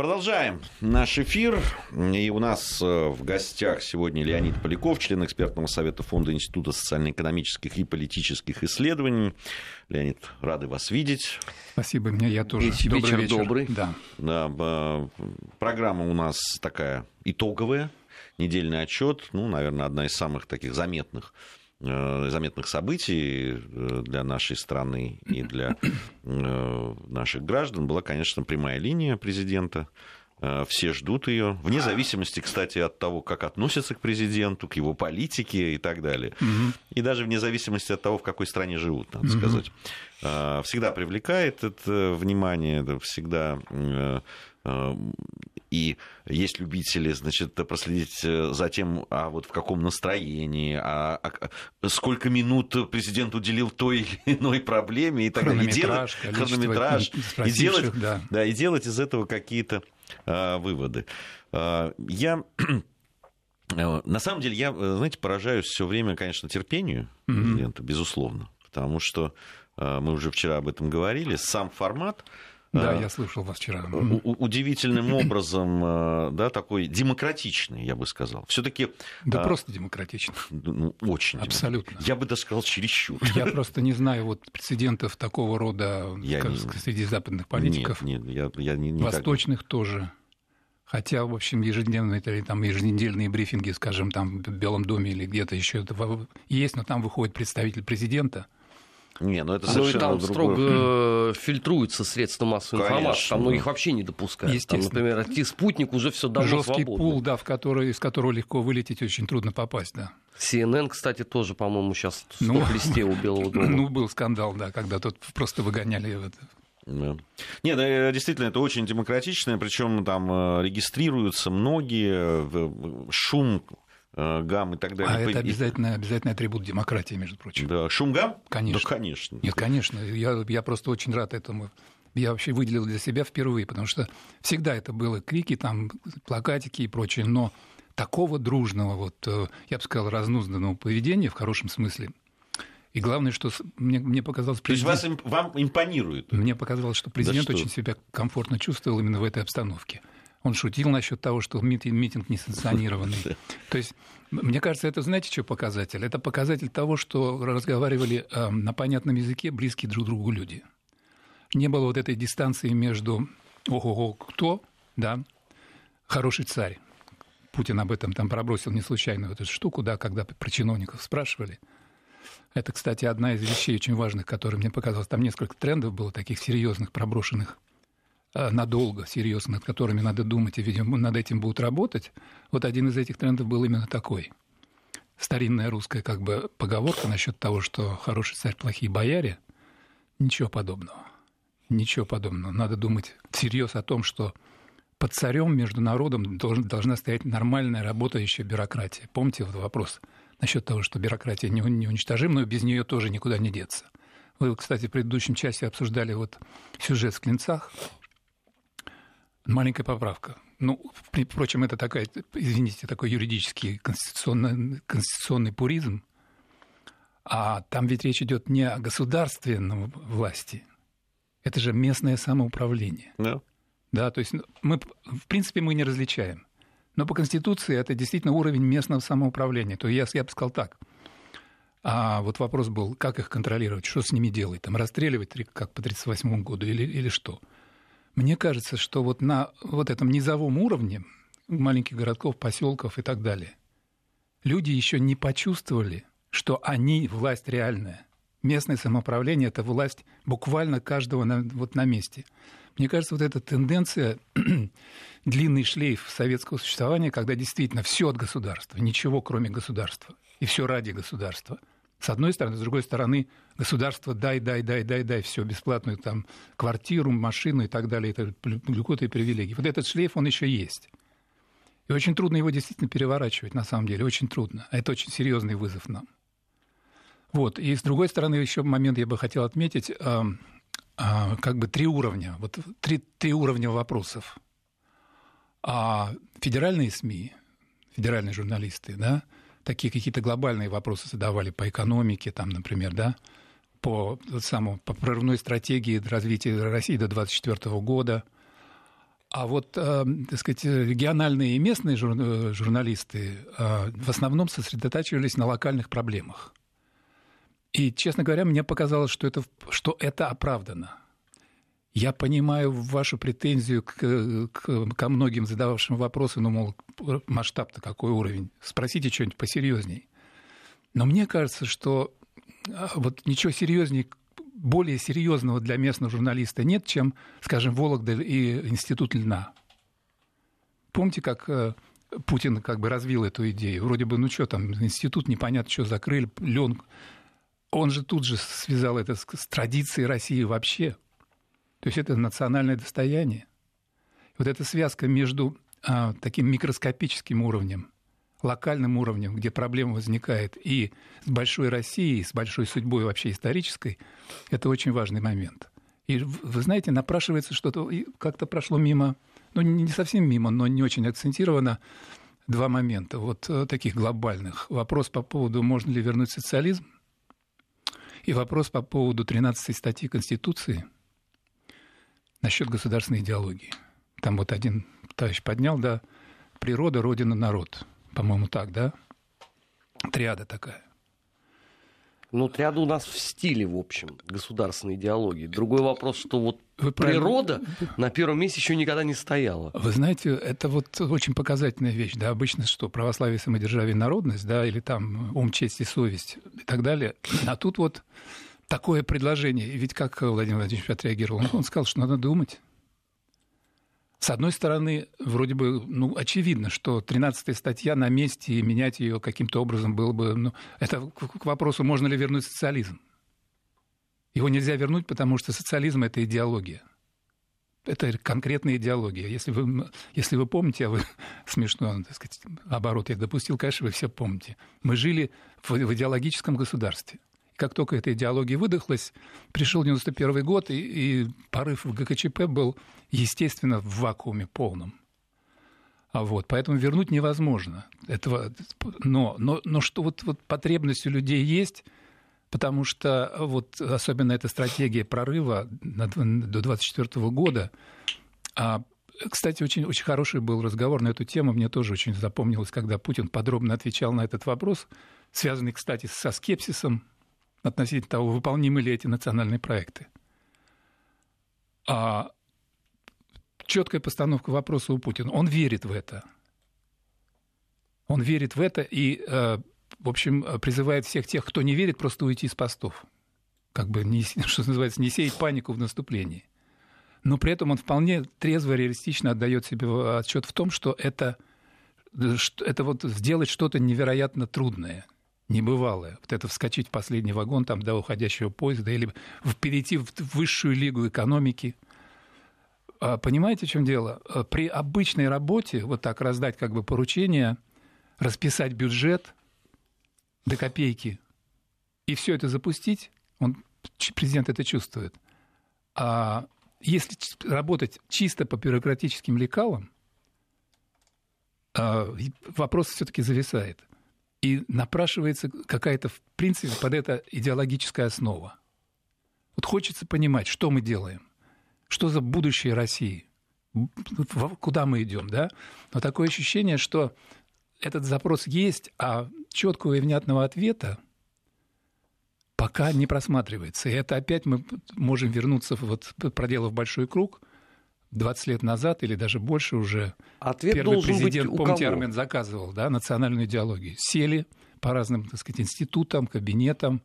Продолжаем наш эфир. И у нас э, в гостях сегодня Леонид Поляков, член экспертного совета Фонда Института социально-экономических и политических исследований. Леонид, рады вас видеть. Спасибо, мне я тоже. Вечер, добрый вечер. добрый. Да. да. Э, программа у нас такая итоговая. Недельный отчет, ну, наверное, одна из самых таких заметных заметных событий э, для нашей страны и для э, наших граждан была, конечно, прямая линия президента. Все ждут ее, вне зависимости, кстати, от того, как относятся к президенту, к его политике и так далее. Угу. И даже вне зависимости от того, в какой стране живут, надо угу. сказать. Всегда привлекает это внимание, всегда и есть любители, значит, проследить э, за тем, а вот в каком настроении, а, а сколько минут президент уделил той или иной проблеме и так далее. И делать, хронометраж, и делать, да. Да, и делать из этого какие-то а, выводы. А, я э, на самом деле, я, знаете, поражаюсь все время, конечно, терпению президента, mm-hmm. безусловно, потому что мы уже вчера об этом говорили, сам формат да, я слышал вас вчера. Удивительным образом, э, да, такой демократичный, я бы сказал. Все-таки. Да, а, просто демократичный. Ну, очень. Абсолютно. Я бы даже сказал чересчур. Я просто не знаю вот прецедентов такого рода как, не... среди западных политиков. Нет, нет, я, я не, никак... Восточных тоже. Хотя, в общем, ежедневные там, еженедельные брифинги, скажем, там в Белом доме или где-то еще есть, но там выходит представитель президента – не, ну это совершенно ну, и там другое. строго э, фильтруются средства массовой Конечно, информации. Там ну, их вообще не допускают. Там, например, спутник уже все давно Жесткий свободно. пул, да, в который, из которого легко вылететь, очень трудно попасть, да. CNN, кстати, тоже, по-моему, сейчас в ну, листе у Белого дома. Ну, был скандал, да, когда тут просто выгоняли это. Да. Нет, э, действительно, это очень демократично, причем там э, регистрируются многие, шум гам и так далее. А это обязательно, обязательный атрибут демократии, между прочим. Да, шум гам? Конечно. Да, конечно. Нет, конечно. Я, я просто очень рад этому. Я вообще выделил для себя впервые, потому что всегда это было крики, там, плакатики и прочее, но такого дружного, вот, э, я бы сказал, разнузданного поведения в хорошем смысле. И главное, что мне, мне показалось... Президент... То есть вас, вам импонирует? Мне показалось, что президент да что? очень себя комфортно чувствовал именно в этой обстановке. Он шутил насчет того, что митинг несанкционированный. То есть, мне кажется, это, знаете, что показатель? Это показатель того, что разговаривали э, на понятном языке близкие друг другу люди. Не было вот этой дистанции между ого-го, кто, да, хороший царь. Путин об этом там пробросил не случайно вот эту штуку, да, когда про чиновников спрашивали. Это, кстати, одна из вещей очень важных, которые мне показалось. Там несколько трендов было таких серьезных, проброшенных надолго, серьезно, над которыми надо думать, и, видимо, над этим будут работать. Вот один из этих трендов был именно такой. Старинная русская как бы поговорка насчет того, что хороший царь, плохие бояре. Ничего подобного. Ничего подобного. Надо думать всерьез о том, что под царем между народом должен, должна стоять нормальная работающая бюрократия. Помните вот вопрос насчет того, что бюрократия не, не уничтожима, но без нее тоже никуда не деться. Вы, кстати, в предыдущем часе обсуждали вот сюжет в «Клинцах», Маленькая поправка. Ну, впрочем, это такая, извините, такой юридический конституционный, конституционный пуризм. А там ведь речь идет не о государственном власти. Это же местное самоуправление. Да. Да, то есть ну, мы, в принципе, мы не различаем. Но по Конституции это действительно уровень местного самоуправления. То есть я, я бы сказал так. А вот вопрос был, как их контролировать, что с ними делать, там расстреливать, как по 1938 году или, или что. Мне кажется, что вот на вот этом низовом уровне маленьких городков, поселков и так далее, люди еще не почувствовали, что они власть реальная. Местное самоуправление – это власть буквально каждого на, вот на месте. Мне кажется, вот эта тенденция, длинный шлейф советского существования, когда действительно все от государства, ничего кроме государства, и все ради государства – с одной стороны, с другой стороны, государство дай, дай, дай, дай, дай, все бесплатную там квартиру, машину и так далее, это льготы и привилегии. Вот этот шлейф, он еще есть. И очень трудно его действительно переворачивать, на самом деле, очень трудно. А это очень серьезный вызов нам. Вот. И с другой стороны, еще момент я бы хотел отметить, э, э, как бы три уровня, вот три, три уровня вопросов. А федеральные СМИ, федеральные журналисты, да, такие какие-то глобальные вопросы задавали по экономике, там, например, да, по, самому, по прорывной стратегии развития России до 2024 года. А вот, э, так сказать, региональные и местные жур- журналисты э, в основном сосредотачивались на локальных проблемах. И, честно говоря, мне показалось, что это, что это оправдано. Я понимаю вашу претензию к, к, ко многим задававшим вопросы, ну, мол, масштаб-то какой уровень? Спросите что-нибудь посерьезней. Но мне кажется, что а, вот ничего серьезнее, более серьезного для местного журналиста нет, чем, скажем, Вологда и Институт льна. Помните, как э, Путин как бы развил эту идею? Вроде бы, ну что там, институт непонятно, что закрыли, лен. Он же тут же связал это с, с традицией России вообще. То есть это национальное достояние. Вот эта связка между а, таким микроскопическим уровнем локальным уровнем, где проблема возникает, и с большой Россией, с большой судьбой вообще исторической, это очень важный момент. И вы знаете, напрашивается что-то, как-то прошло мимо, ну не совсем мимо, но не очень акцентировано, два момента, вот э, таких глобальных. Вопрос по поводу, можно ли вернуть социализм, и вопрос по поводу 13 статьи Конституции насчет государственной идеологии. Там вот один товарищ поднял, да, природа, родина, народ – по-моему, так, да? Триада такая. Ну, триада у нас в стиле, в общем, государственной идеологии. Другой вопрос, что вот Вы природа правильно... на первом месте еще никогда не стояла. Вы знаете, это вот очень показательная вещь. Да, обычно что православие, самодержавие, народность, да, или там ум, честь и совесть и так далее. А тут вот такое предложение. Ведь как Владимир Владимирович отреагировал? Он сказал, что надо думать. С одной стороны, вроде бы, ну, очевидно, что 13 статья на месте, и менять ее каким-то образом было бы... Ну, это к вопросу, можно ли вернуть социализм. Его нельзя вернуть, потому что социализм – это идеология. Это конкретная идеология. Если вы, если вы помните, а вы смешно, так сказать, оборот я допустил, конечно, вы все помните. Мы жили в, в идеологическом государстве – как только эта идеология выдохлась, пришел 91 год, и, и порыв в ГКЧП был, естественно, в вакууме полном. А вот, поэтому вернуть невозможно. Этого, но, но, но что вот, вот потребность у людей есть, потому что вот особенно эта стратегия прорыва до 2024 года. А, кстати, очень, очень хороший был разговор на эту тему. Мне тоже очень запомнилось, когда Путин подробно отвечал на этот вопрос, связанный, кстати, со скепсисом относительно того, выполнимы ли эти национальные проекты. А четкая постановка вопроса у Путина. Он верит в это. Он верит в это и, э, в общем, призывает всех тех, кто не верит, просто уйти с постов. Как бы, не, что называется, не сеять панику в наступлении. Но при этом он вполне трезво, реалистично отдает себе отчет в том, что это, это вот сделать что-то невероятно трудное – небывалое. Вот это вскочить в последний вагон там, до уходящего поезда или перейти в высшую лигу экономики. А, понимаете, в чем дело? А, при обычной работе вот так раздать как бы поручение, расписать бюджет до копейки и все это запустить, он, президент это чувствует. А если работать чисто по бюрократическим лекалам, а, вопрос все-таки зависает. И напрашивается какая-то, в принципе, под это идеологическая основа. Вот хочется понимать, что мы делаем, что за будущее России, куда мы идем, да? Но такое ощущение, что этот запрос есть, а четкого и внятного ответа пока не просматривается. И это опять мы можем вернуться, вот, проделав большой круг, 20 лет назад или даже больше уже Ответ первый президент, помните? Армен заказывал да, национальную идеологию. Сели по разным, так сказать, институтам, кабинетам,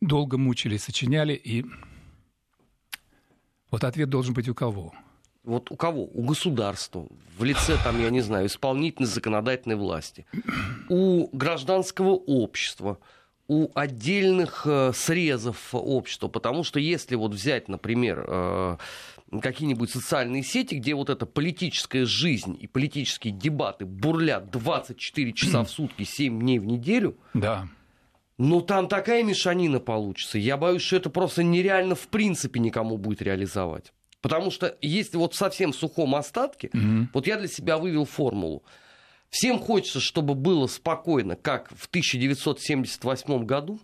долго мучили, сочиняли, и вот ответ должен быть у кого? Вот у кого? У государства, в лице, там, я не знаю, исполнительной, законодательной власти, у гражданского общества, у отдельных э, срезов общества, потому что если вот взять, например, э, какие-нибудь социальные сети, где вот эта политическая жизнь и политические дебаты бурлят 24 часа в сутки, 7 дней в неделю. Да. Ну, там такая мешанина получится. Я боюсь, что это просто нереально в принципе никому будет реализовать. Потому что если вот в совсем сухом остатке, mm вот я для себя вывел формулу. Всем хочется, чтобы было спокойно, как в 1978 году,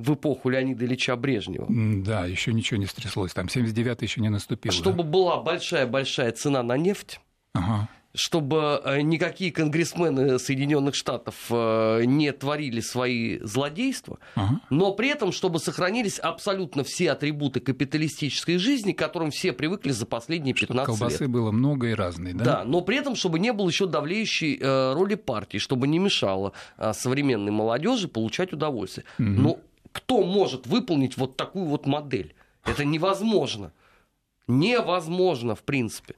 в эпоху Леонида Ильича Брежнева. Да, еще ничего не стряслось. Там 79-й еще не наступил. Чтобы да? была большая-большая цена на нефть. Ага чтобы э, никакие конгрессмены Соединенных Штатов э, не творили свои злодейства, ага. но при этом, чтобы сохранились абсолютно все атрибуты капиталистической жизни, к которым все привыкли за последние 15 чтобы колбасы лет. Колбасы было много и разные, да? Да, но при этом, чтобы не было еще давлеющей э, роли партии, чтобы не мешало современной молодежи получать удовольствие. Угу. Но кто может выполнить вот такую вот модель? Это невозможно. Невозможно, в принципе.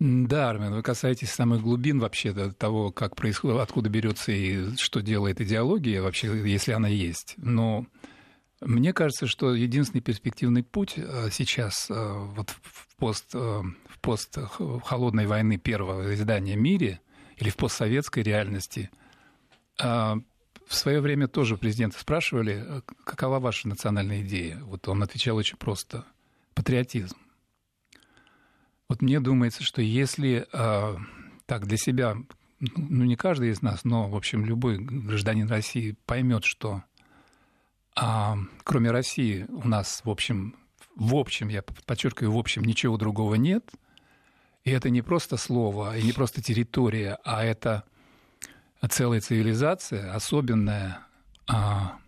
Да, Армен, вы касаетесь самых глубин вообще того, как происходит, откуда берется и что делает идеология вообще, если она есть. Но мне кажется, что единственный перспективный путь э, сейчас э, вот в пост, э, в пост холодной войны первого издания мире или в постсоветской реальности в свое время тоже президента спрашивали, какова ваша национальная идея. Вот он отвечал очень просто. Патриотизм. Вот мне думается, что если э, так для себя, ну не каждый из нас, но, в общем, любой гражданин России поймет, что а, кроме России у нас, в общем, в общем, я подчеркиваю, в общем, ничего другого нет. И это не просто слово, и не просто территория, а это целая цивилизация, особенная, а,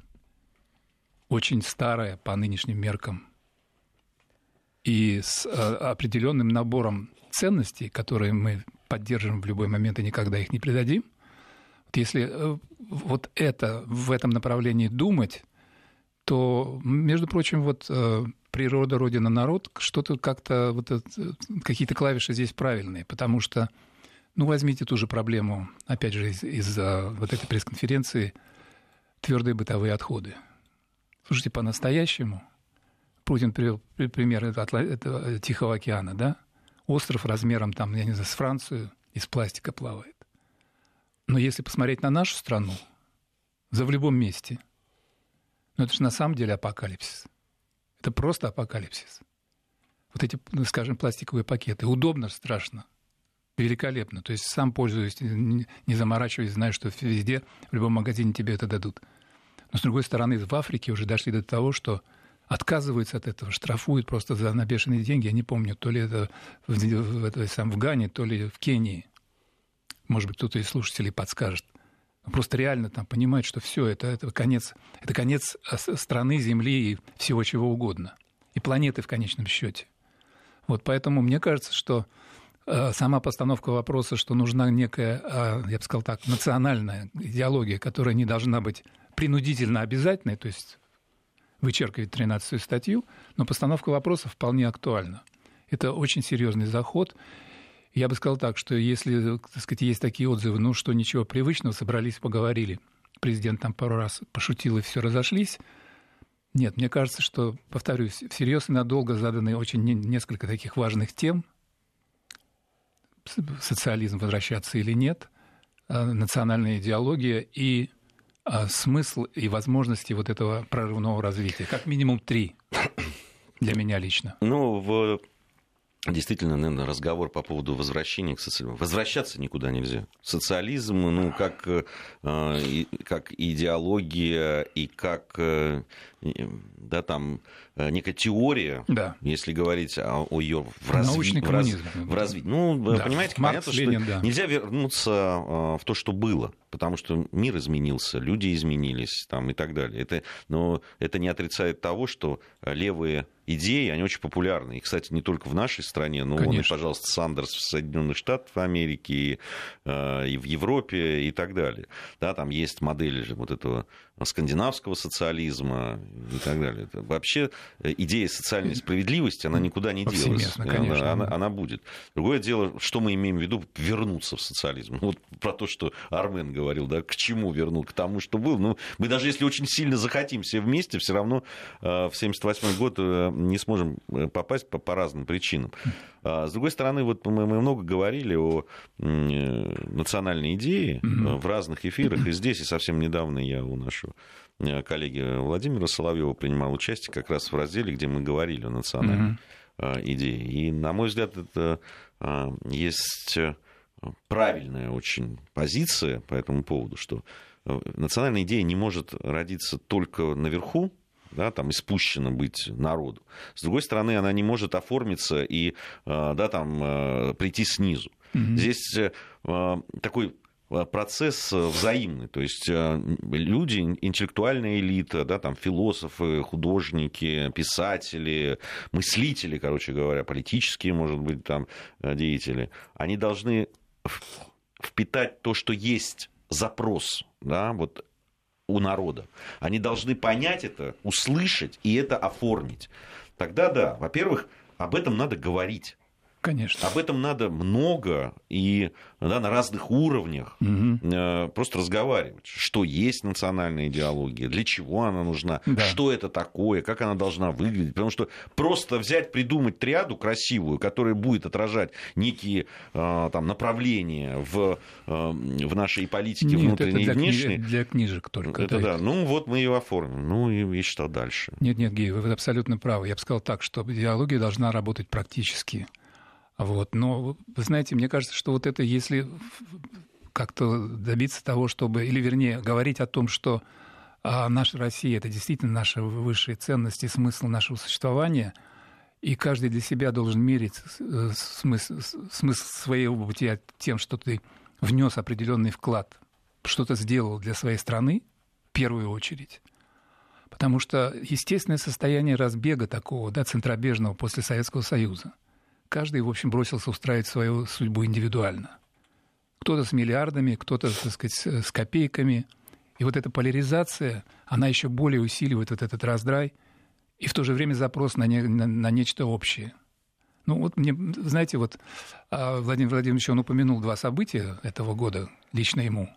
очень старая по нынешним меркам и с э, определенным набором ценностей, которые мы поддержим в любой момент и никогда их не предадим, вот если э, вот это в этом направлении думать, то, между прочим, вот э, природа, родина, народ, что-то как-то вот какие-то клавиши здесь правильные, потому что, ну, возьмите ту же проблему, опять же, из, из вот этой пресс-конференции, твердые бытовые отходы. Слушайте, по-настоящему Путин привел пример этого Тихого океана, да? Остров размером, там, я не знаю, с Францию из пластика плавает. Но если посмотреть на нашу страну, за в любом месте, ну это же на самом деле апокалипсис. Это просто апокалипсис. Вот эти, ну, скажем, пластиковые пакеты. Удобно, страшно. Великолепно. То есть сам пользуюсь, не заморачиваясь, знаю, что везде, в любом магазине тебе это дадут. Но, с другой стороны, в Африке уже дошли до того, что отказываются от этого, штрафуют просто за набешенные деньги. Я не помню, то ли это в, в, в, сам в Гане, то ли в Кении. Может быть, кто-то из слушателей подскажет. Просто реально там понимать, что все это, это конец, это конец а, страны, земли и всего чего угодно. И планеты в конечном счете. Вот поэтому мне кажется, что э, сама постановка вопроса, что нужна некая, э, я бы сказал так, национальная идеология, которая не должна быть принудительно обязательной, то есть вычеркивать 13-ю статью, но постановка вопроса вполне актуальна. Это очень серьезный заход. Я бы сказал так, что если, так сказать, есть такие отзывы, ну что, ничего привычного, собрались, поговорили. Президент там пару раз пошутил, и все разошлись. Нет, мне кажется, что, повторюсь, всерьез и надолго заданы очень несколько таких важных тем. Социализм возвращаться или нет, а, национальная идеология и а смысл и возможности вот этого прорывного развития? Как минимум три для меня лично. Ну, в Действительно, наверное, разговор по поводу возвращения к социализму. Возвращаться никуда нельзя. Социализм, ну, как, э, как идеология и как э, да, там, некая теория, да. если говорить о, о ее в, разви... в, раз... в развитии. Ну, да. понимаете, Маркс, понятно, Ленин, что да. нельзя вернуться в то, что было, потому что мир изменился, люди изменились там, и так далее. Это, но это не отрицает того, что левые идеи, они очень популярны. И, кстати, не только в нашей стране, но Конечно. он и, пожалуйста, Сандерс в Соединенных Штатах Америки, и, э, и в Европе, и так далее. Да, там есть модели вот этого скандинавского социализма и так далее. Это вообще э, идея социальной справедливости, она никуда не делась. Конечно, она, она, она будет. Другое дело, что мы имеем в виду, вернуться в социализм. Вот про то, что Армен говорил, да, к чему вернуть, к тому, что был. Ну, мы даже если очень сильно захотим все вместе, все равно э, в 1978 год э, не сможем попасть по, по разным причинам. А, с другой стороны, вот мы, мы много говорили о национальной идее mm-hmm. в разных эфирах, и здесь, и совсем недавно я у нашего э, коллеги Владимира Соловьева принимал участие как раз в разделе, где мы говорили о национальной mm-hmm. идее. И, на мой взгляд, это а, есть правильная очень позиция по этому поводу, что национальная идея не может родиться только наверху, да, там, и спущена быть народу. С другой стороны, она не может оформиться и да, там, прийти снизу. Mm-hmm. Здесь такой процесс взаимный. То есть люди, интеллектуальная элита, да, там, философы, художники, писатели, мыслители, короче говоря, политические, может быть, там, деятели, они должны впитать то, что есть запрос, да, вот у народа. Они должны понять это, услышать и это оформить. Тогда да, во-первых, об этом надо говорить. Конечно. Об этом надо много и да, на разных уровнях угу. просто разговаривать. Что есть национальная идеология, для чего она нужна, да. что это такое, как она должна выглядеть. Потому что просто взять, придумать триаду красивую, которая будет отражать некие э, там, направления в, э, в нашей политике Нет, внутренней это и внешней. Для книжек только. Это да. Ну вот мы ее оформим. Ну и, и что дальше? Нет, нет, Гей, вы абсолютно правы. Я бы сказал так, что идеология должна работать практически. Вот. Но, вы знаете, мне кажется, что вот это, если как-то добиться того, чтобы, или вернее, говорить о том, что а, наша Россия — это действительно наши высшие ценности, смысл нашего существования, и каждый для себя должен мерить э, смысл, смысл своей обути тем, что ты внес определенный вклад, что-то сделал для своей страны, в первую очередь. Потому что естественное состояние разбега такого, да, центробежного после Советского Союза — каждый, в общем, бросился устраивать свою судьбу индивидуально. Кто-то с миллиардами, кто-то, так сказать, с копейками. И вот эта поляризация, она еще более усиливает вот этот раздрай и в то же время запрос на, не, на, на нечто общее. Ну вот мне, знаете, вот а, Владимир Владимирович, он упомянул два события этого года, лично ему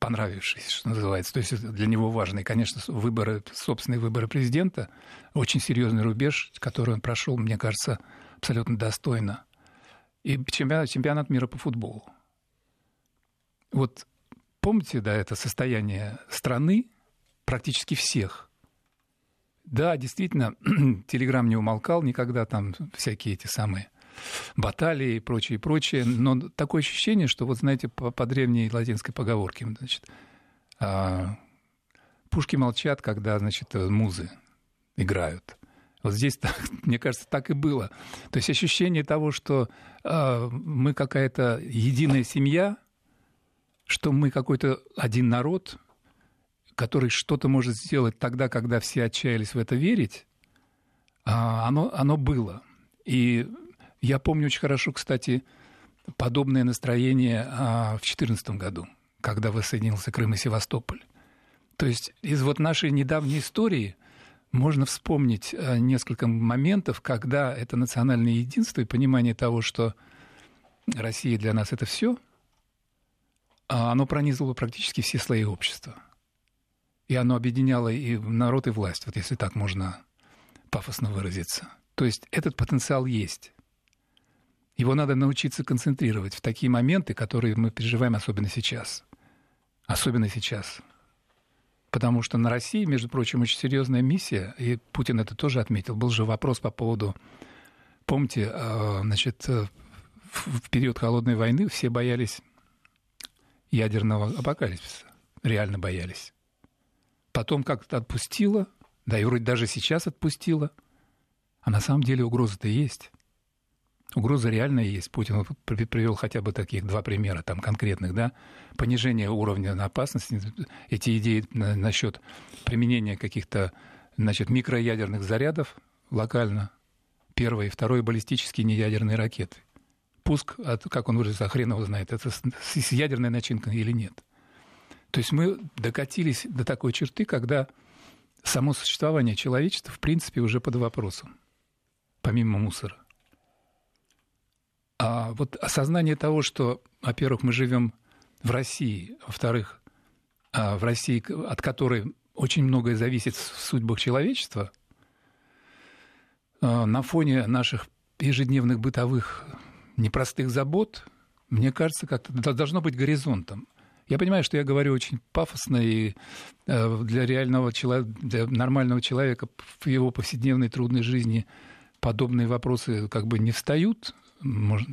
понравившись, что называется. То есть для него важные, конечно, выборы, собственные выборы президента, очень серьезный рубеж, который он прошел, мне кажется, абсолютно достойно. И чемпионат, чемпионат мира по футболу. Вот помните, да, это состояние страны, практически всех. Да, действительно, Телеграм не умолкал никогда, там всякие эти самые баталии и прочее, прочее. Но такое ощущение, что, вот знаете, по, по древней латинской поговорке, значит, а, пушки молчат, когда, значит, музы играют. Вот здесь, так, мне кажется, так и было. То есть ощущение того, что э, мы какая-то единая семья, что мы какой-то один народ, который что-то может сделать тогда, когда все отчаялись в это верить, э, оно, оно было. И я помню очень хорошо, кстати, подобное настроение э, в 2014 году, когда воссоединился Крым и Севастополь. То есть из вот нашей недавней истории – можно вспомнить э, несколько моментов, когда это национальное единство и понимание того, что Россия для нас это все, а оно пронизывало практически все слои общества. И оно объединяло и народ, и власть, вот если так можно пафосно выразиться. То есть этот потенциал есть. Его надо научиться концентрировать в такие моменты, которые мы переживаем особенно сейчас. Особенно сейчас – Потому что на России, между прочим, очень серьезная миссия, и Путин это тоже отметил. Был же вопрос по поводу, помните, а, значит, э, в период холодной войны все боялись ядерного апокалипсиса, реально боялись. Потом как-то отпустила, да и вроде даже сейчас отпустила, а на самом деле угроза-то есть. Угроза реальная есть. Путин привел хотя бы таких два примера там конкретных, да, понижение уровня опасности, эти идеи насчет применения каких-то, значит, микроядерных зарядов локально, первой и второй баллистические неядерные ракеты. Пуск, от, как он выразился, хрен его знает, это с, с ядерной начинкой или нет. То есть мы докатились до такой черты, когда само существование человечества в принципе уже под вопросом, помимо мусора. А вот осознание того, что, во-первых, мы живем в России, во-вторых, а, в России, от которой очень многое зависит в судьбах человечества, а, на фоне наших ежедневных бытовых непростых забот, мне кажется, как должно быть горизонтом. Я понимаю, что я говорю очень пафосно, и э, для реального человека, для нормального человека в его повседневной трудной жизни подобные вопросы как бы не встают, может,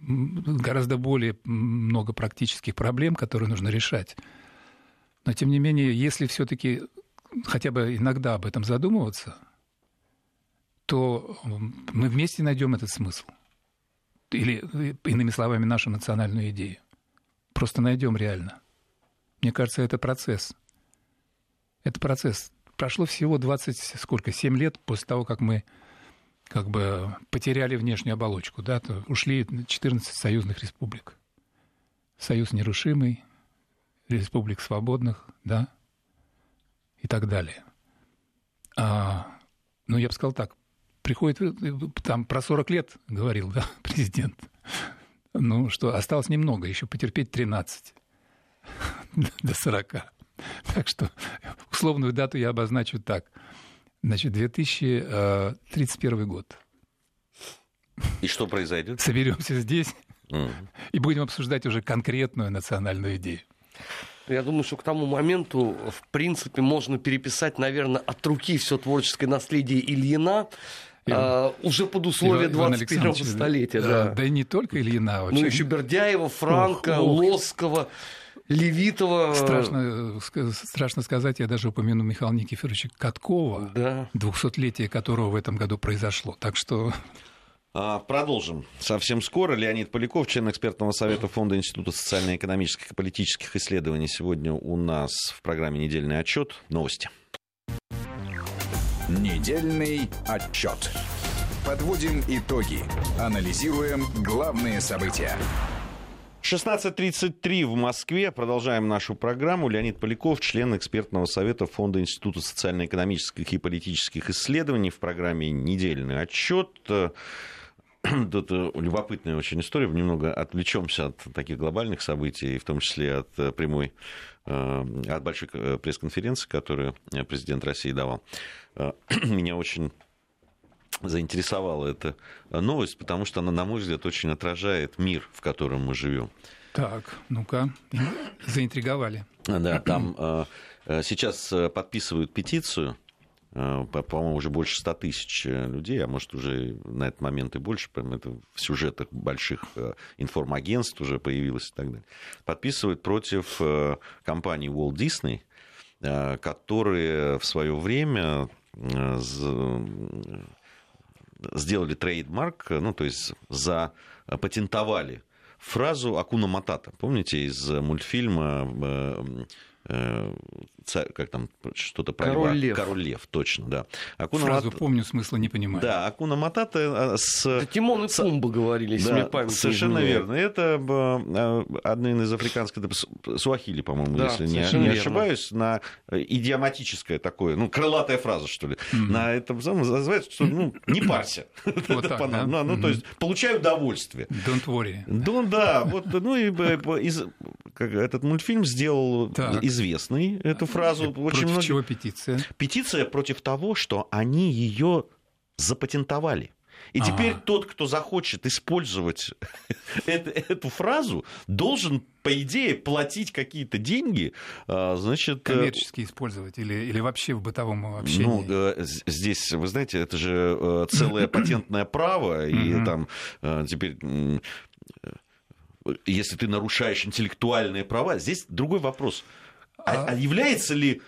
гораздо более много практических проблем, которые нужно решать. Но, тем не менее, если все-таки хотя бы иногда об этом задумываться, то мы вместе найдем этот смысл. Или, иными словами, нашу национальную идею. Просто найдем реально. Мне кажется, это процесс. Это процесс. Прошло всего 20, сколько, 7 лет после того, как мы как бы потеряли внешнюю оболочку, да, то ушли 14 союзных республик. Союз нерушимый, республик свободных, да, и так далее. А, ну, я бы сказал так, приходит, там про 40 лет говорил, да, президент, ну, что осталось немного, еще потерпеть 13 до 40. Так что условную дату я обозначу так – Значит, 2031 год. И что произойдет? Соберемся здесь mm. и будем обсуждать уже конкретную национальную идею. Я думаю, что к тому моменту, в принципе, можно переписать, наверное, от руки все творческое наследие Ильина. А, уже под условия 21-го столетия. Да. да и не только Ильина. Вообще. Ну, еще Бердяева, Франка, ох, ох. Лоскова. Левитова. Страшно, страшно сказать, я даже упомяну Михаила Никифоровича Каткова, да. 200-летие которого в этом году произошло. Так что а, Продолжим. Совсем скоро. Леонид Поляков, член экспертного совета Фонда Института социально-экономических и политических исследований. Сегодня у нас в программе «Недельный отчет». Новости. Недельный отчет. Подводим итоги. Анализируем главные события. 16.33 в Москве. Продолжаем нашу программу. Леонид Поляков, член экспертного совета Фонда Института социально-экономических и политических исследований в программе «Недельный отчет». Тут любопытная очень история. Немного отвлечемся от таких глобальных событий, в том числе от э, прямой, э, от большой э, пресс-конференции, которую президент России давал. Меня очень заинтересовала эта новость, потому что она, на мой взгляд, очень отражает мир, в котором мы живем. Так, ну-ка, заинтриговали. Да, там э, э, сейчас э, подписывают петицию, по-моему, уже больше 100 тысяч людей, а может уже на этот момент и больше, это в сюжетах больших информагентств уже появилось и так далее, подписывают против компании Walt Disney, которые в свое время сделали trademark, ну, то есть запатентовали фразу Hakuna Matata. Помните из мультфильма э, э, как там что-то про Король лев. Король лев, точно, да. Hakuna Фразу Mat... помню, смысла не понимаю. Да, Hakuna Matata а, с... Да, Тимон и Пумба говорили, если да, память Совершенно верно. Это а, один из африканских... Суахили, по-моему, да, если не, не ошибаюсь, на идиоматическое такое, ну, крылатая фраза, что ли. Mm-hmm. На этом самом называется, что, ну, не парься. Вот так, да? ну, ну, то есть, получай удовольствие. Don't worry. Don't, да, вот, ну, и из, как, этот мультфильм сделал так. известный эту фразу фразу очень против многие... чего петиция? Петиция против того, что они ее запатентовали. И ага. теперь тот, кто захочет использовать эту, эту фразу, должен, по идее, платить какие-то деньги, а, значит... Э, Коммерчески использовать или, или вообще в бытовом общении? Ну, э, здесь, вы знаете, это же э, целое патентное право, и там теперь если ты нарушаешь интеллектуальные права, здесь другой вопрос – а, а является ли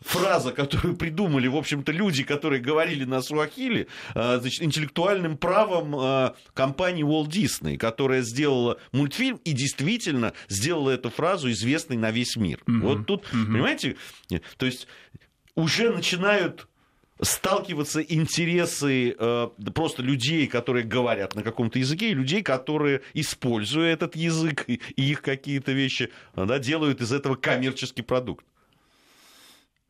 фраза, которую придумали, в общем-то, люди, которые говорили на Суахиле, а, значит, интеллектуальным правом а, компании Walt Disney, которая сделала мультфильм и действительно сделала эту фразу известной на весь мир. Mm-hmm. Вот тут, mm-hmm. понимаете, то есть уже начинают сталкиваться интересы э, просто людей, которые говорят на каком-то языке, и людей, которые, используя этот язык и их какие-то вещи, да, делают из этого коммерческий продукт.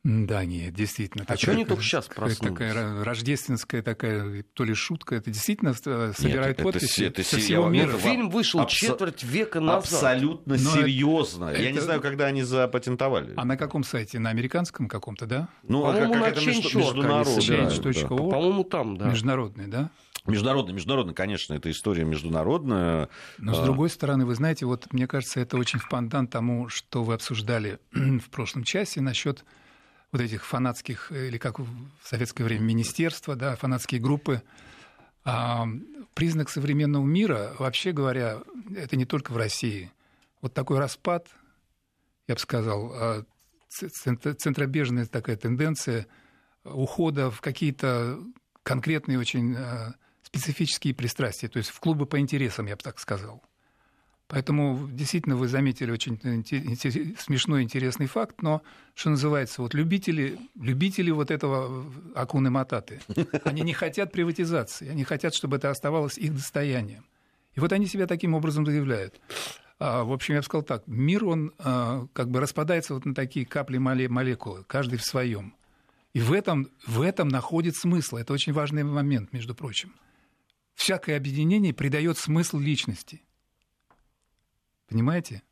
Да, нет, действительно. А что они только сейчас проснулись? Такая рождественская такая, то ли шутка, это действительно э, собирает нет, подписи это, это, со всего мира. Фильм вышел Абс... четверть века назад. Абсолютно Но серьезно. Это... Я не знаю, когда они запатентовали. А на каком сайте? На американском каком-то, да? Ну, а как, как это международный? Change.org. По-моему, там, да. Международный, да? Международный, международный, конечно, это история международная. Но, с а. другой стороны, вы знаете, вот мне кажется, это очень в пандан тому, что вы обсуждали в прошлом часе насчет вот этих фанатских, или как в советское время, министерства, да, фанатские группы, А признак современного мира, вообще говоря, это не только в России. Вот такой распад, я бы сказал, а, центробежная такая тенденция ухода в какие-то конкретные очень а, специфические пристрастия, то есть в клубы по интересам, я бы так сказал. Поэтому действительно вы заметили очень смешной, интересный факт, но, что называется, вот любители, любители вот этого Акуны Мататы, они не хотят приватизации, они хотят, чтобы это оставалось их достоянием. И вот они себя таким образом заявляют. А, в общем, я бы сказал так, мир, он а, как бы распадается вот на такие капли молекулы, каждый в своем. И в этом, в этом находит смысл. Это очень важный момент, между прочим. Всякое объединение придает смысл личности – Понимаете?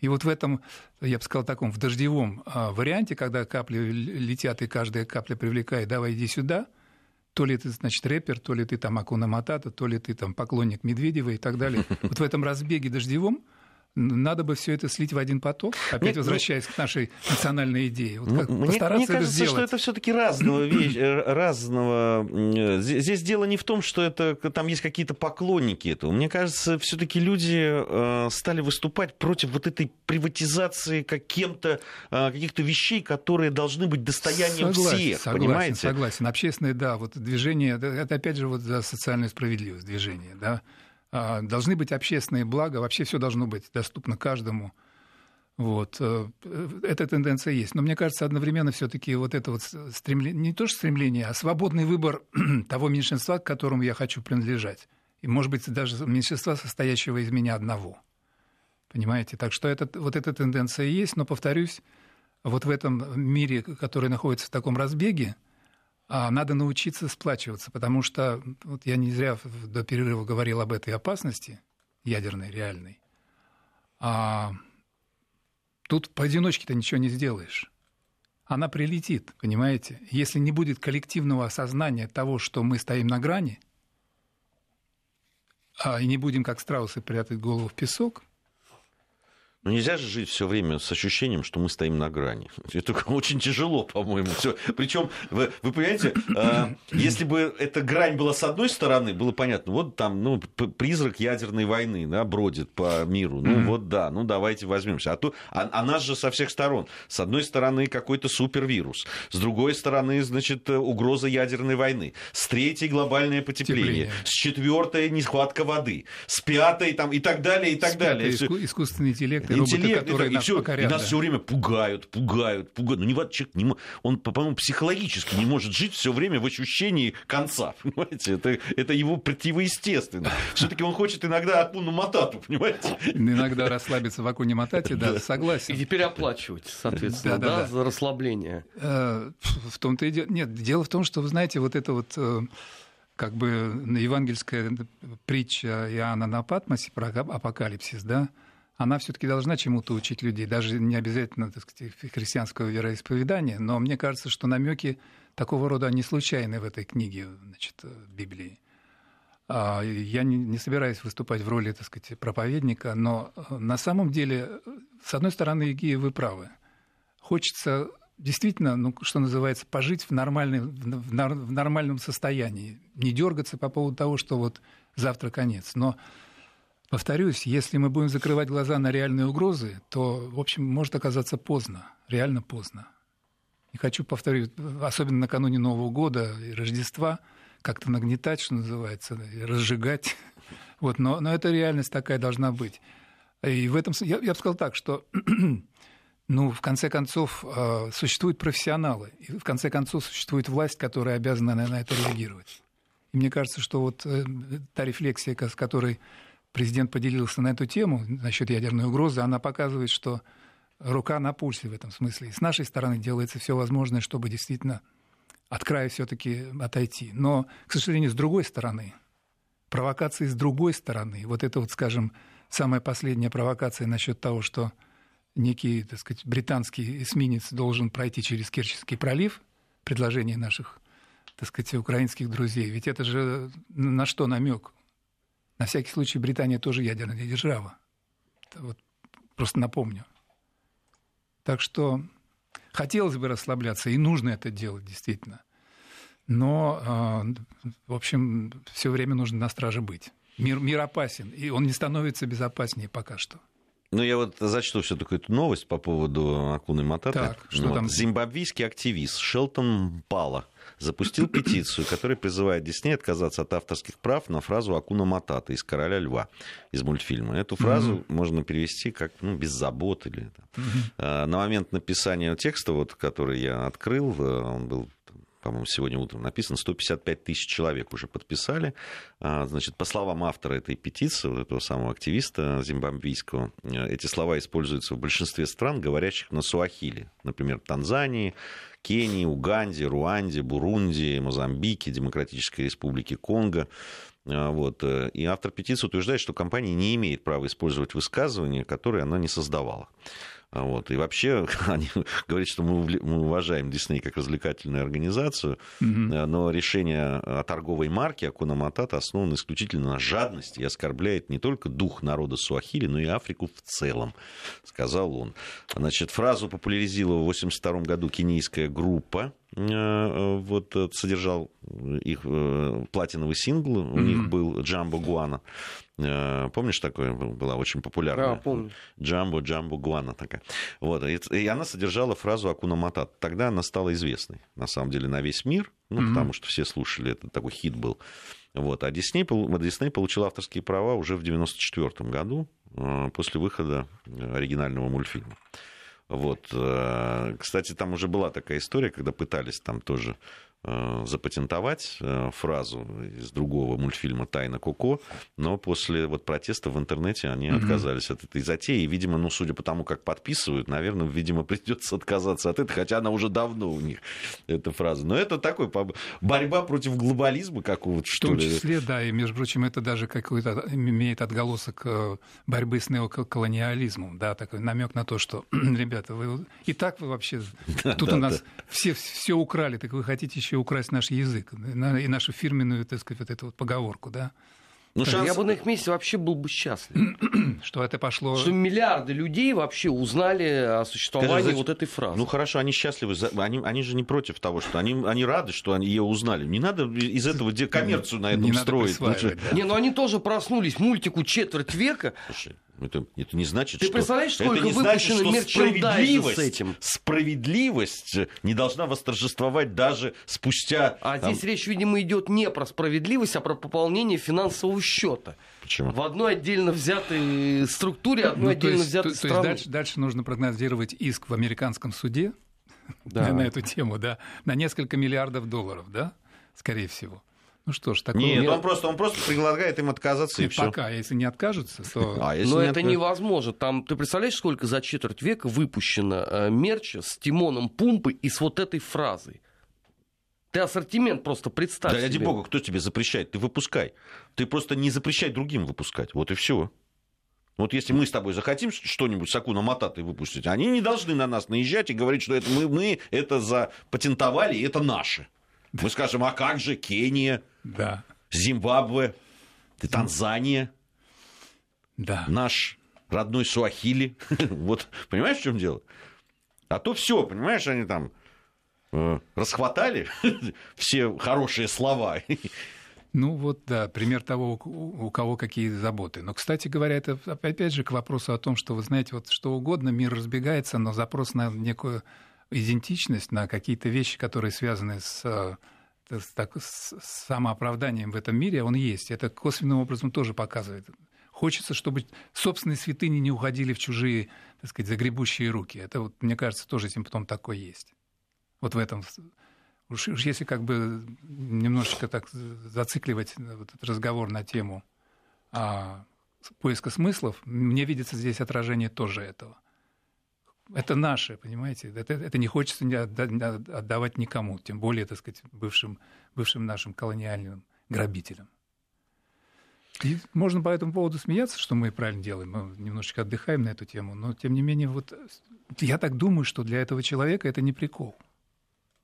И вот в этом, я бы сказал, таком в дождевом а, варианте, когда капли летят, и каждая капля привлекает, давай иди сюда, то ли ты, значит, рэпер, то ли ты там Акуна Матата, то ли ты там поклонник Медведева и так далее. Вот в этом разбеге дождевом надо бы все это слить в один поток, опять Нет, ну, возвращаясь ну, к нашей национальной идее. Вот как мне, мне кажется, это что это все-таки разного вещь, э, разного. Здесь дело не в том, что это там есть какие-то поклонники этого. Мне кажется, все-таки люди э, стали выступать против вот этой приватизации каким-то э, каких-то вещей, которые должны быть достоянием согласен, всех. Согласен, понимаете? Согласен. Общественное, да, вот движение, это опять же вот за социальную справедливость движение, да должны быть общественные блага, вообще все должно быть доступно каждому. Вот. Э, эта тенденция есть. Но мне кажется, одновременно все-таки вот это вот стремление, не то что стремление, а свободный выбор того меньшинства, к которому я хочу принадлежать. И, может быть, даже меньшинства, состоящего из меня одного. Понимаете? Так что это, вот эта тенденция есть, но, повторюсь, вот в этом мире, который находится в таком разбеге, а надо научиться сплачиваться, потому что вот я не зря до перерыва говорил об этой опасности ядерной, реальной. А тут поодиночке-то ничего не сделаешь. Она прилетит, понимаете? Если не будет коллективного осознания того, что мы стоим на грани, а, и не будем, как страусы, прятать голову в песок, ну, нельзя же жить все время с ощущением, что мы стоим на грани. Это очень тяжело, по-моему. Причем, вы, вы понимаете, э, если бы эта грань была с одной стороны, было понятно, вот там ну, призрак ядерной войны да, бродит по миру. Ну, вот да, ну давайте возьмемся. А, то, а, а нас же со всех сторон. С одной стороны, какой-то супервирус. С другой стороны, значит, угроза ядерной войны. С третьей глобальное потепление. Тепление. С четвертой нехватка воды. С пятой там и так далее, и так с далее. Искусственный интеллект интеллект, роботы, и, нас все, покорят, и нас да. все время пугают, пугают, пугают. Ну, не, человек не, он, по-моему, психологически не может жить все время в ощущении конца, понимаете? Это, это его противоестественно. Все-таки он хочет иногда Акуну Матату, понимаете? Иногда расслабиться в Акуне Матате, да, согласен. И теперь оплачивать, соответственно, да, за расслабление. Э, в том-то и дело. Нет, дело в том, что, вы знаете, вот это вот э, как бы евангельская притча Иоанна на Патмосе про апокалипсис, да, она все-таки должна чему-то учить людей, даже не обязательно так сказать, христианского вероисповедания, но мне кажется, что намеки такого рода не случайны в этой книге значит, Библии. А, я не собираюсь выступать в роли так сказать, проповедника, но на самом деле, с одной стороны, Евгений, вы правы. Хочется действительно, ну, что называется, пожить в, нормальной, в нормальном состоянии, не дергаться по поводу того, что вот завтра конец. Но Повторюсь, если мы будем закрывать глаза на реальные угрозы, то, в общем, может оказаться поздно, реально поздно. Не хочу повторить, особенно накануне Нового года и Рождества, как-то нагнетать, что называется, разжигать. Вот, но, но эта реальность такая должна быть. И в этом я, я бы сказал так, что ну, в конце концов, э, существуют профессионалы, и в конце концов существует власть, которая обязана на это реагировать. И мне кажется, что вот э, та рефлексия, с которой президент поделился на эту тему насчет ядерной угрозы, она показывает, что рука на пульсе в этом смысле. И с нашей стороны делается все возможное, чтобы действительно от края все-таки отойти. Но, к сожалению, с другой стороны, провокации с другой стороны, вот это вот, скажем, самая последняя провокация насчет того, что некий, так сказать, британский эсминец должен пройти через Керченский пролив, предложение наших, так сказать, украинских друзей. Ведь это же на что намек? На всякий случай Британия тоже ядерная держава. Это вот просто напомню. Так что хотелось бы расслабляться, и нужно это делать действительно. но, э, в общем, все время нужно на страже быть. Мир, мир опасен, и он не становится безопаснее пока что. Ну, я вот зачту все-таки эту новость по поводу Акуны Матата. Так, что вот. там? Зимбабвийский активист Шелтон Пала запустил петицию, которая призывает Дисней отказаться от авторских прав на фразу Акуна Матата из «Короля льва» из мультфильма. Эту фразу mm-hmm. можно перевести как ну, «без забот». Или, mm-hmm. На момент написания текста, вот, который я открыл, э, он был по-моему, сегодня утром написано, 155 тысяч человек уже подписали. А, значит, по словам автора этой петиции, вот этого самого активиста зимбабвийского, э, эти слова используются в большинстве стран, говорящих на суахили. Например, Танзании, Кении, Уганде, Руанде, Бурунди, Мозамбике, Демократической Республике Конго. А, вот. Э, и автор петиции утверждает, что компания не имеет права использовать высказывания, которые она не создавала. А вот. И вообще они говорят, что мы, мы уважаем Дисней как развлекательную организацию, mm-hmm. но решение о торговой марке Акуна Матата основано исключительно на жадности и оскорбляет не только дух народа Суахили, но и Африку в целом, сказал он. Значит, фразу популяризировала в 1982 году кенийская группа, э, вот содержал их э, платиновый сингл, у mm-hmm. них был Джамбо Гуана. Э, помнишь, такое была очень популярная? Да, помню. Джамбо, Джамбо, Гуана такая. Вот. И она содержала фразу Акуна Матат. Тогда она стала известной, на самом деле, на весь мир, ну, mm-hmm. потому что все слушали, это такой хит был. Вот. А Дисней, Дисней получил авторские права уже в 1994 году, э, после выхода оригинального мультфильма. Вот. Э, кстати, там уже была такая история, когда пытались там тоже запатентовать э, фразу из другого мультфильма «Тайна Коко», но после вот протеста в интернете они угу. отказались от этой затеи. И, видимо, ну, судя по тому, как подписывают, наверное, видимо, придется отказаться от этого, хотя она уже давно у них, эта фраза. Но это такой борьба против глобализма какого-то, что ли. В том ли. числе, да, и, между прочим, это даже какой-то имеет отголосок э, борьбы с неоколониализмом, да, такой намек на то, что, ребята, вы и так вы вообще, да, тут да, у нас да. все, все украли, так вы хотите еще украсть наш язык и нашу фирменную, так сказать, вот эту вот поговорку, да. Ну, шанс... Я бы на их месте вообще был бы счастлив. что это пошло... Что миллиарды людей вообще узнали о существовании Скажи, вот этой фразы. Ну хорошо, они счастливы, они, они же не против того, что они, они рады, что они ее узнали. Не надо из этого коммерцию на этом не строить. Надо да. Не, ну они тоже проснулись мультику четверть века. Слушай, это, это не значит, Ты что... представляешь, сколько это не выпущено значит, что справедливость, с этим? Справедливость не должна восторжествовать даже спустя... А там... здесь речь, видимо, идет не про справедливость, а про пополнение финансового счета. Почему? В одной отдельно взятой структуре, одной ну, отдельно есть, взятой то, страны. То есть дальше, дальше нужно прогнозировать иск в американском суде да. на эту тему, да, на несколько миллиардов долларов, да, скорее всего. Ну что ж, такое... Нет, он просто, он просто предлагает им отказаться, и, и все. Пока, если не откажутся, то... А, если Но не это отказ... невозможно. Там, ты представляешь, сколько за четверть века выпущено э, мерча с Тимоном Пумпы и с вот этой фразой? Ты ассортимент просто представь Да ради бога, кто тебе запрещает? Ты выпускай. Ты просто не запрещай другим выпускать. Вот и все. Вот если мы с тобой захотим что-нибудь с Акуна Мататой выпустить, они не должны на нас наезжать и говорить, что это мы, мы это запатентовали, и это наше. Мы скажем, а как же Кения, да. Зимбабве, Танзания, да. наш родной Суахили. вот, понимаешь, в чем дело? А то все, понимаешь, они там э, расхватали все хорошие слова. Ну вот, да, пример того, у кого какие заботы. Но, кстати говоря, это опять же к вопросу о том, что, вы знаете, вот что угодно, мир разбегается, но запрос на некую идентичность, на какие-то вещи, которые связаны с, э, так, с самооправданием в этом мире, он есть. Это косвенным образом тоже показывает. Хочется, чтобы собственные святыни не уходили в чужие, так сказать, загребущие руки. Это, вот, мне кажется, тоже симптом такой есть. Вот в этом Уж, уж если как бы немножечко так зацикливать вот этот разговор на тему а, поиска смыслов, мне видится здесь отражение тоже этого. Это наше, понимаете? Это, это не хочется отдавать никому, тем более, так сказать, бывшим, бывшим нашим колониальным грабителям. И можно по этому поводу смеяться, что мы правильно делаем, мы немножечко отдыхаем на эту тему, но тем не менее, вот я так думаю, что для этого человека это не прикол.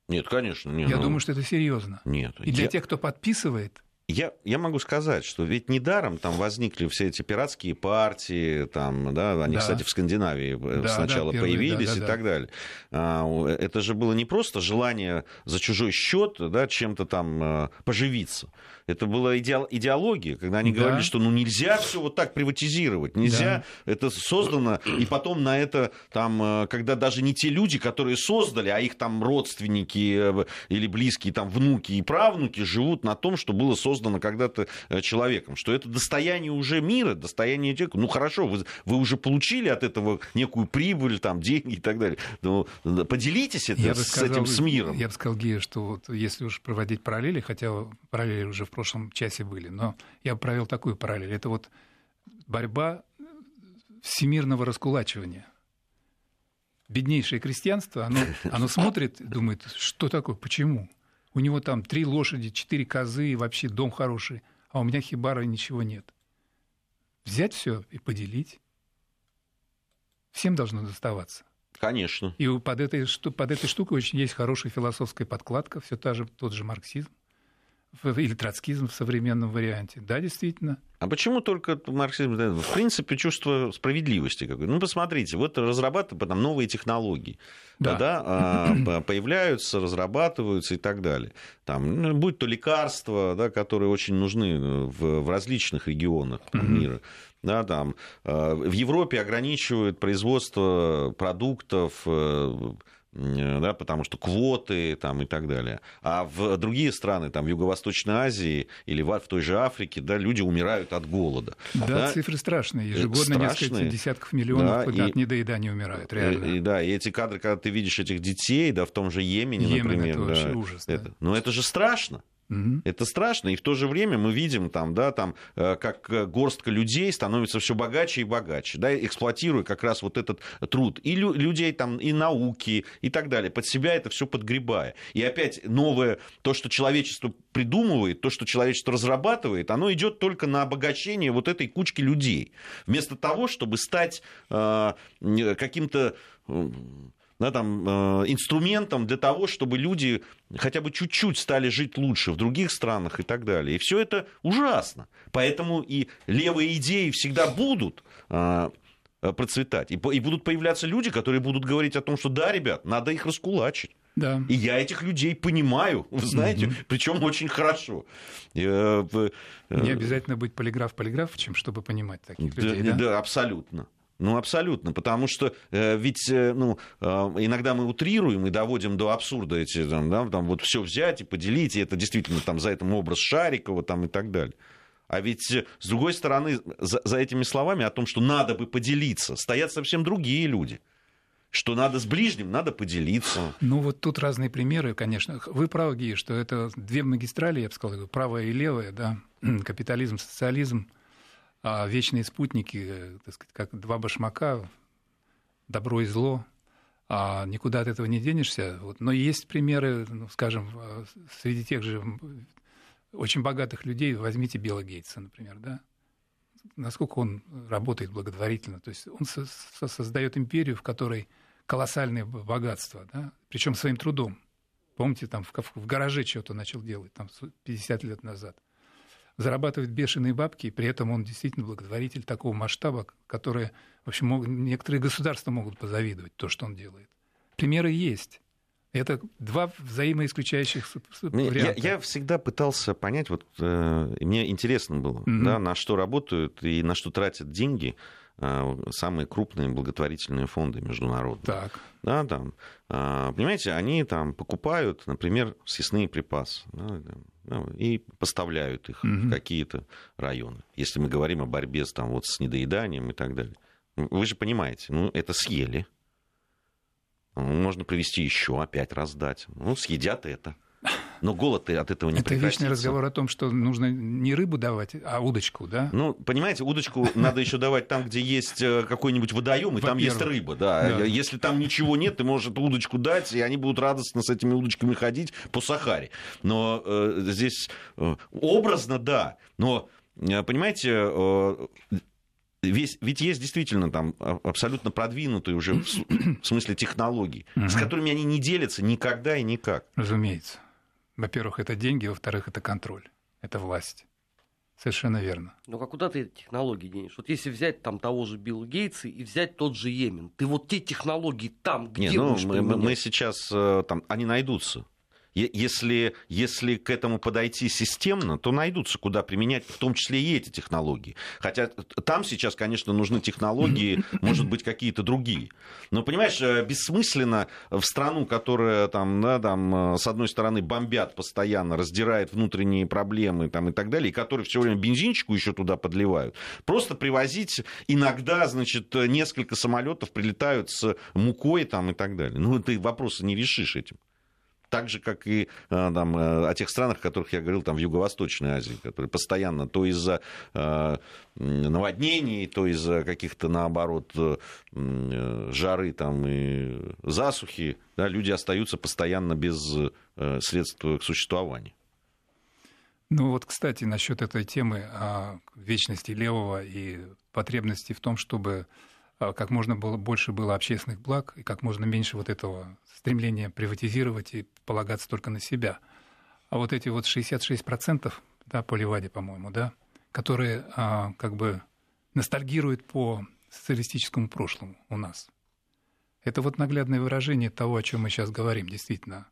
Нет, конечно. Не, я ну... думаю, что это серьезно. Нет. И для я... тех, кто подписывает, я, я могу сказать, что ведь недаром там возникли все эти пиратские партии, там, да, они, Да. кстати, в Скандинавии э, Да, сначала да, первые, появились да, да, и да. так далее. А, это же было не просто желание за чужой счет да, чем-то там э, поживиться. Это была идеология, когда они Да. говорили, что ну нельзя все вот так приватизировать, нельзя, это создано, и потом на это там, э, когда даже не те люди, которые создали, а их там родственники или близкие там внуки и правнуки живут на том, что было создано когда-то э, человеком, что это достояние уже мира, достояние человека. Ну хорошо, вы, вы уже получили от этого некую прибыль, там деньги и так далее. Но э, поделитесь это, Я с сказал, этим с миром. Я бы сказал, Гея, что вот если уж проводить параллели, хотя параллели уже в прошлом часе были, но я бы провел такую параллель. Это вот борьба всемирного раскулачивания. Беднейшее крестьянство, оно, оно смотрит, думает, что такое, почему? У него там три лошади, четыре козы, и вообще дом хороший, а у меня хибара ничего нет. Взять все и поделить. Всем должно доставаться. Конечно. И под этой, под этой штукой очень есть хорошая философская подкладка, все та же, тот же марксизм или троцкизм в современном варианте. Да, действительно. А почему только марксизм? В принципе, чувство справедливости. какое. Ну, посмотрите, вот разрабатывают там новые технологии. Да. Да. а, по- появляются, разрабатываются и так далее. Там, ну, будь то лекарства, да, которые очень нужны в, в различных регионах там, мира. Да, там, э, в Европе ограничивают производство продуктов, э, э, да, потому что квоты там, и так далее. А в другие страны, там, в Юго-Восточной Азии или в, в той же Африке, да, люди умирают от голода. Да, цифры страшные. Ежегодно несколько страшные. десятков миллионов Да, от и- недоедания умирают, И, реально. и да, и эти кадры, когда ты видишь этих детей, да, в том же Йемене, Йемен например, это да, ужас, да. это, ну это же страшно. Это страшно, и в то же время мы видим, там, да, там, э, как э, горстка людей становится все богаче и богаче, да, эксплуатируя как раз вот этот труд и лю- людей, там, и науки, и так далее, под себя это все подгребая. И опять новое, то, что человечество придумывает, то, что человечество разрабатывает, оно идет только на обогащение вот этой кучки людей. Вместо того, чтобы стать э, каким-то... да, там, э, инструментом для того, чтобы люди хотя бы чуть-чуть стали жить лучше в других странах и так далее. И все это ужасно. Поэтому и левые идеи всегда будут э, э, процветать. И, и будут появляться люди, которые будут говорить о том, что да, ребят, надо их раскулачить. Да. И я этих людей понимаю, вы знаете, причем очень хорошо. Не обязательно быть полиграф-полиграфовичем, чтобы понимать таких да, людей. Да? да, абсолютно. Ну, абсолютно, потому что э, ведь э, ну, э, иногда мы утрируем и доводим до абсурда эти, там, да, там вот все взять и поделить, и это действительно там за этим образ Шарикова там, и так далее. А ведь, э, с другой стороны, за, за этими словами о том, что надо бы поделиться, стоят совсем другие люди. Что надо с ближним, надо поделиться. Ну, вот тут разные примеры, конечно. Вы правы, Гия, что это две магистрали, я бы сказал, правая и левая, да, капитализм, социализм, а вечные спутники, э, так сказать, как два башмака, добро и зло, а никуда от этого не денешься. Вот. Но есть примеры, ну, скажем, э, среди тех же очень богатых людей, возьмите Билла Гейтса, например, да, насколько он работает благотворительно. То есть он со- со- создает империю, в которой колоссальное богатство, да, причем своим трудом. Помните, там в, в гараже что-то начал делать, там, с- 50 лет назад. Зарабатывает бешеные бабки, и при этом он действительно благотворитель такого масштаба, который, в общем, мог- некоторые государства могут позавидовать то, что он делает. Примеры есть. Это два взаимоисключающих Мне- Я, варианта. я всегда пытался понять, вот э, мне интересно было, Мгм. да, на что работают и на что тратят деньги самые крупные благотворительные фонды международные. Так. Да, там, а, понимаете, они там покупают, например, съестные припасы да, ну, и поставляют их Мгм. в какие-то районы. Если мы говорим о борьбе с, там, вот, с недоеданием и так далее. Вы же понимаете, ну, это съели. Ну, Можно привезти еще, опять раздать. Ну, съедят это. Но голод от этого не Это прекратится. вечный разговор о том, что нужно не рыбу давать, а удочку, да? Ну, понимаете, удочку надо еще давать там, где есть э, какой-нибудь водоем, и там есть рыба, да. Да. Если там ничего нет, ты можешь эту удочку дать, и они будут радостно с этими удочками ходить по Сахаре. Но э, здесь э, образно, да, но, э, понимаете, э, Весь, ведь есть действительно там а- абсолютно продвинутые уже в, с- в смысле технологий, с Мгм. которыми они не делятся никогда и никак. Разумеется. Во-первых, это деньги, во-вторых, это контроль. это власть. Совершенно верно. Ну, а куда ты эти технологии денешь? Вот если взять там того же Билла Гейтса и взять тот же Йемен, ты вот те технологии там, где Не, ну, будешь мы, применять? мы сейчас, э, там, они найдутся. Если, если к этому подойти системно, то найдутся, куда применять, в том числе и эти технологии. Хотя там сейчас, конечно, нужны технологии, может быть, какие-то другие. Но, понимаешь, э, бессмысленно в страну, которая там, да, там, э, с одной стороны, бомбят постоянно, раздирает внутренние проблемы там, и так далее, и которые все время бензинчику еще туда подливают, просто привозить иногда, значит, несколько самолетов прилетают с мукой там, и так далее. Ну, ты вопросы не решишь этим. Так же, как и э, там, э, о тех странах, о которых я говорил, там, в Юго-Восточной Азии, которые постоянно то из-за э, наводнений, то из-за каких-то, наоборот, э, жары там, и засухи, да, люди остаются постоянно без э, средств к существованию. Ну вот, кстати, насчет этой темы о вечности левого и потребности в том, чтобы а, как можно было, больше было общественных благ и как можно меньше вот этого стремления приватизировать и полагаться только на себя. А вот эти вот 66%, да, по Леваде, по-моему, да, которые а, как бы ностальгируют по социалистическому прошлому у нас. Это вот наглядное выражение того, о чем мы сейчас говорим, действительно.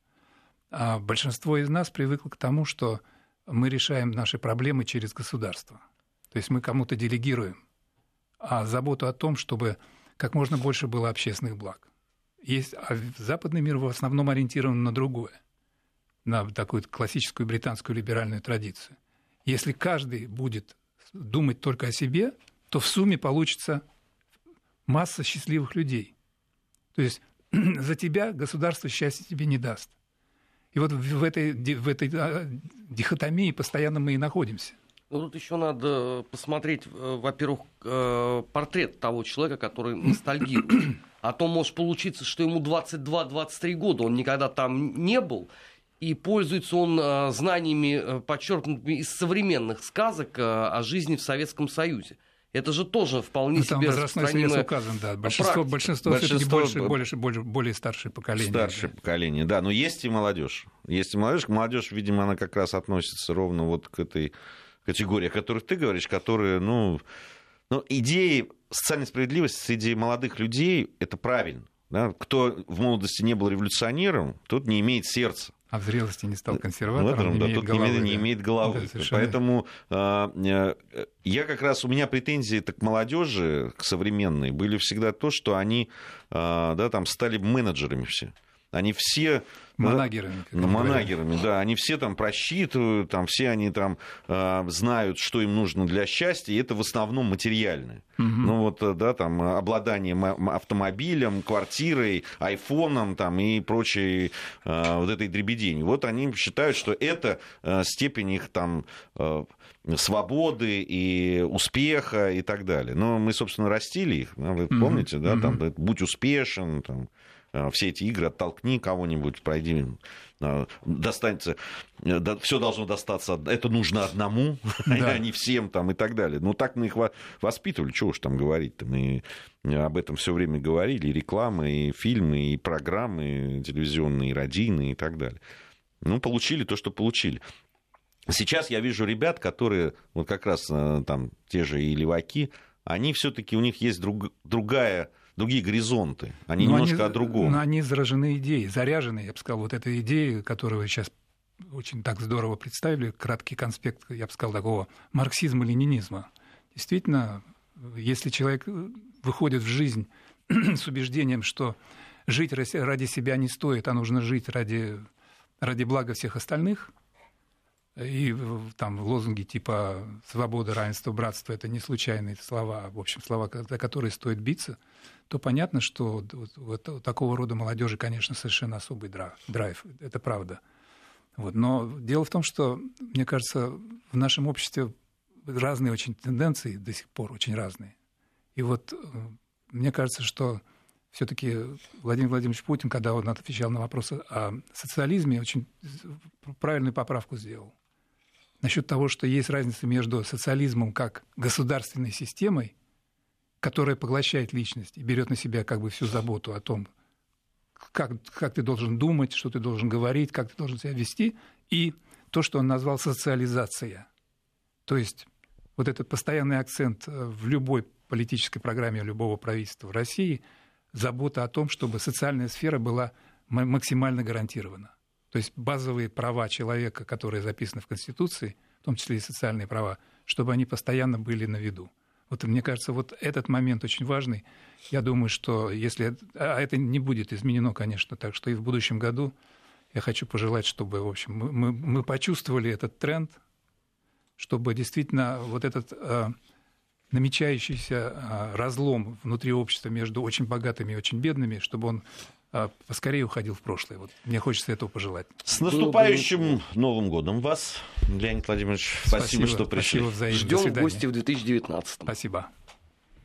А большинство из нас привыкло к тому, что мы решаем наши проблемы через государство. То есть мы кому-то делегируем а заботу о том, чтобы как можно больше было общественных благ. Есть, а западный мир в основном ориентирован на другое, на такую классическую британскую либеральную традицию. Если каждый будет думать только о себе, то в сумме получится масса счастливых людей. То есть за тебя государство счастья тебе не даст. И вот в этой, в этой а, дихотомии постоянно мы и находимся. Ну, тут еще надо посмотреть, э, во-первых, э, портрет того человека, который ностальгирует. А то может получиться, что ему 22-23 года, он никогда там не был, и пользуется он э, знаниями, подчеркнутыми из современных сказок о жизни в Советском Союзе. Это же тоже вполне ну, там себе возрастной указан, да. Большинство, большинство, Большинство все-таки больше, больше, больше, более старшее поколение. Старшее да. поколение, да. Но есть и молодежь. Есть и молодежь. Молодежь, видимо, она как раз относится ровно вот к этой категории, о которых ты говоришь, которые, ну, ну идеи социальной справедливости с идеей молодых людей, это правильно. Да? Кто в молодости не был революционером, тот не имеет сердца. А в зрелости не стал консерватором, не да, имеет тот головы, не, не имеет головы. Да, совершенно. Поэтому э, я как раз, у меня претензии к молодежи, к современной, были всегда то, что они э, да, там стали менеджерами все. Они все... Манагерами. Да, манагерами, да. Они все там просчитывают, там все они там э, знают, что им нужно для счастья, и это в основном материальное. Угу. Ну вот, да, там обладание автомобилем, квартирой, айфоном там и прочей э, вот этой дребедени. Вот они считают, что это э, степень их там... Э, свободы и успеха и так далее. Но мы, собственно, растили их, вы помните, mm-hmm. да, там, будь успешен, там, все эти игры, оттолкни кого-нибудь, пройди, достанется, все должно достаться, это нужно одному, да. а не всем там и так далее. Ну, так мы их воспитывали, чего уж там говорить-то, мы об этом все время говорили, и реклама, и фильмы, и программы телевизионные, и радийные и так далее. Ну, получили то, что получили. Сейчас я вижу ребят, которые, вот как раз там те же и леваки, они все-таки, у них есть друг, другая другие горизонты, они но немножко они, о другом. Они заражены идеей, заряжены, я бы сказал, вот этой идеей, которую вы сейчас очень так здорово представили, краткий конспект, я бы сказал, такого марксизма-ленинизма. Действительно, если человек выходит в жизнь с убеждением, что жить ради себя не стоит, а нужно жить ради, ради блага всех остальных – и там лозунги типа «свобода, равенство, братство» — это не случайные слова, в общем, слова, за которые стоит биться, то понятно, что вот у такого рода молодежи, конечно, совершенно особый драйв. Это правда. Вот. Но дело в том, что, мне кажется, в нашем обществе разные очень тенденции до сих пор, очень разные. И вот мне кажется, что все-таки Владимир Владимирович Путин, когда он отвечал на вопросы о социализме, очень правильную поправку сделал насчет того, что есть разница между социализмом как государственной системой, которая поглощает личность и берет на себя как бы всю заботу о том, как, как ты должен думать, что ты должен говорить, как ты должен себя вести, и то, что он назвал социализация. То есть вот этот постоянный акцент э, в любой политической программе любого правительства в России – забота о том, чтобы социальная сфера была максимально гарантирована. То есть базовые права человека, которые записаны в Конституции, в том числе и социальные права, чтобы они постоянно были на виду. Вот мне кажется, вот этот момент очень важный. Я думаю, что если... А это не будет изменено, конечно, так что и в будущем году я хочу пожелать, чтобы, в общем, мы, мы почувствовали этот тренд, чтобы действительно вот этот э, намечающийся э, разлом внутри общества между очень богатыми и очень бедными, чтобы он поскорее уходил в прошлое. Вот мне хочется этого пожелать. С наступающим Новым годом вас, Леонид Владимирович. Спасибо, спасибо что пришли. Спасибо Ждем в гости в 2019. Спасибо.